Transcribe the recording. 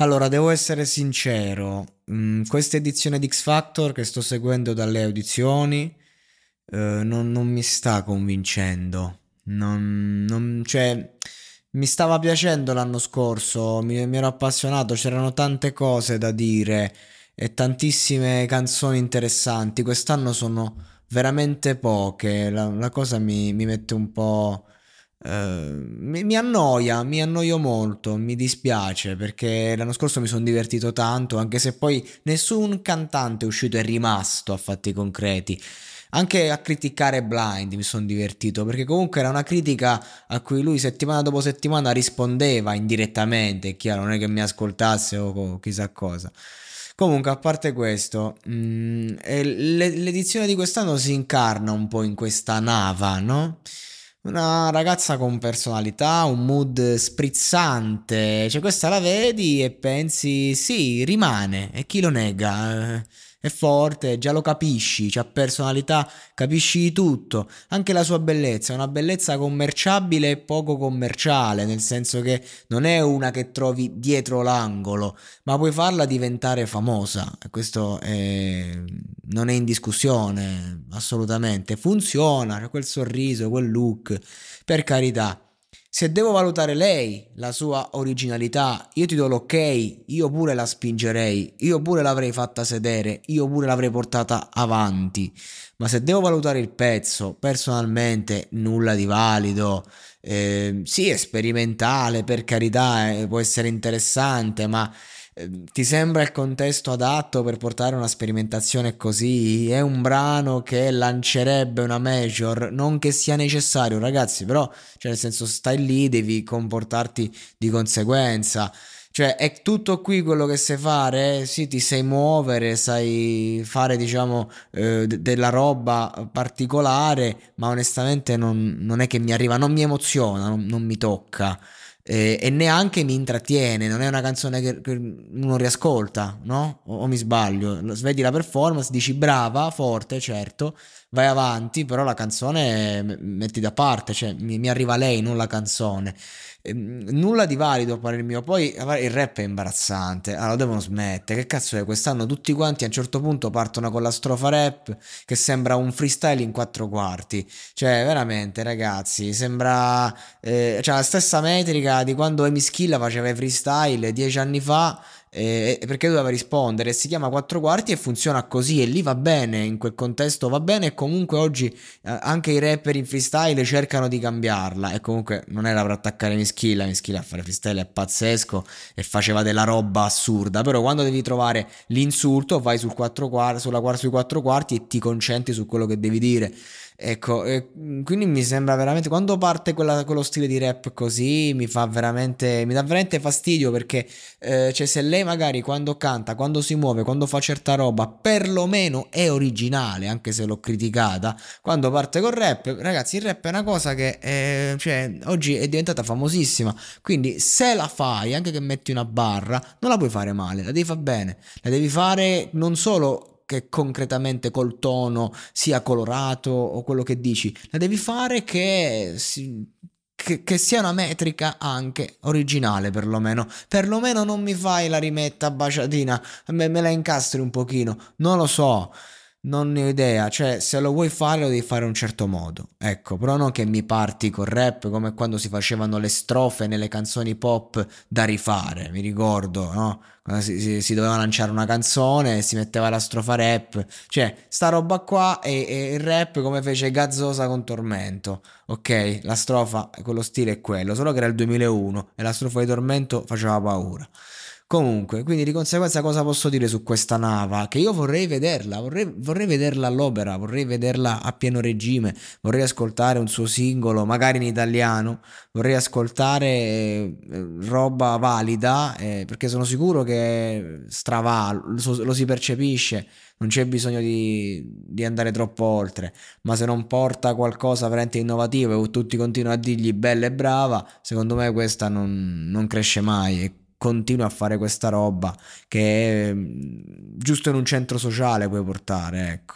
Allora, devo essere sincero, mm, questa edizione di X Factor che sto seguendo dalle audizioni eh, non, non mi sta convincendo. Non, non- cioè, mi stava piacendo l'anno scorso, mi, mi ero appassionato, c'erano tante cose da dire e tantissime canzoni interessanti. Quest'anno sono veramente poche, la, la cosa mi, mi mette un po'... eh, mi, mi annoia, mi annoio molto, mi dispiace perché l'anno scorso mi sono divertito tanto, anche se poi nessun cantante è uscito e rimasto a fatti concreti. Anche a criticare Blind mi sono divertito perché comunque era una critica a cui lui settimana dopo settimana rispondeva indirettamente, è chiaro, non è che mi ascoltasse o chissà cosa. Comunque, a parte questo, mh, l'e- l'edizione di quest'anno si incarna un po' in questa nava, no? Una ragazza con personalità, un mood sprizzante, cioè questa la vedi e pensi, sì, rimane, e chi lo nega? È forte, già lo capisci, c'ha personalità, capisci di tutto, anche la sua bellezza, è una bellezza commerciabile e poco commerciale, nel senso che non è una che trovi dietro l'angolo, ma puoi farla diventare famosa, questo è- non è in discussione, assolutamente, funziona, quel sorriso, quel look, per carità. Se devo valutare lei, la sua originalità, io ti do l'ok, io pure la spingerei, io pure l'avrei fatta sedere, io pure l'avrei portata avanti. Ma se devo valutare il pezzo, personalmente nulla di valido. Eh, sì, è sperimentale, per carità, eh, può essere interessante, ma eh, ti sembra il contesto adatto per portare una sperimentazione così? È un brano che lancerebbe una major, non che sia necessario, ragazzi, però, cioè, nel senso, stai lì, devi comportarti di conseguenza. Cioè, è tutto qui quello che sai fare? Sì, ti sai muovere, sai fare, diciamo, eh, de- della roba particolare, ma onestamente non, non è che mi arriva, non mi emoziona, non, non mi tocca. Eh, e neanche mi intrattiene, non è una canzone che, che uno riascolta, no? O, o mi sbaglio? Vedi la performance, dici brava, forte, certo, vai avanti, però la canzone metti da parte, cioè mi, mi arriva lei, non la canzone. Ehm, nulla di valido a parer mio. Poi il rap è imbarazzante. Allora devono smettere. Che cazzo è? Quest'anno tutti quanti a un certo punto partono con la strofa rap che sembra un freestyle in quattro quarti. Cioè, veramente, ragazzi, sembra eh, cioè la stessa metrica di quando Amy Schilla faceva i freestyle dieci anni fa. Eh, perché doveva rispondere? Si chiama quattro quarti e funziona così. E lì va bene, in quel contesto va bene. E comunque oggi eh, anche i rapper in freestyle cercano di cambiarla e comunque non era per attaccare Mischilla, Mischilla a fare freestyle è pazzesco e faceva della roba assurda, però quando devi trovare l'insulto vai sul quattro quarti, sulla sui quattro quarti e ti concentri su quello che devi dire. Ecco, quindi mi sembra veramente, quando parte quella- quello stile di rap così, mi fa veramente, mi dà veramente fastidio perché, eh, cioè, se lei magari quando canta, quando si muove, quando fa certa roba, perlomeno è originale, anche se l'ho criticata, quando parte col rap, ragazzi, il rap è una cosa che eh, cioè, oggi è diventata famosissima. Quindi, se la fai, anche che metti una barra, non la puoi fare male, la devi fare bene. La devi fare non solo che concretamente col tono sia colorato o quello che dici, la devi fare che. si- che, che sia una metrica anche originale, perlomeno. Perlomeno non mi fai la rimetta baciatina, me, me la incastri un pochino. Non lo so. Non ne ho idea, cioè se lo vuoi fare lo devi fare in un certo modo, ecco, però non che mi parti col rap come quando si facevano le strofe nelle canzoni pop da rifare, mi ricordo, no? Quando si, si, si doveva lanciare una canzone e si metteva la strofa rap, cioè sta roba qua e, e il rap come fece Gazzosa con Tormento, ok? La strofa, quello stile è quello, solo che era il 2001 e la strofa di Tormento faceva paura. Comunque, quindi di conseguenza cosa posso dire su questa nava? Che io vorrei vederla, vorrei, vorrei, vederla all'opera, vorrei vederla a pieno regime, vorrei ascoltare un suo singolo, magari in italiano, vorrei ascoltare eh, roba valida, eh, perché sono sicuro che strava, lo, lo si percepisce, non c'è bisogno di, di, andare troppo oltre, ma se non porta qualcosa veramente innovativo e tutti continuano a dirgli bella e brava, secondo me questa non, non cresce mai continua a fare questa roba che è, mm, giusto in un centro sociale puoi portare, ecco.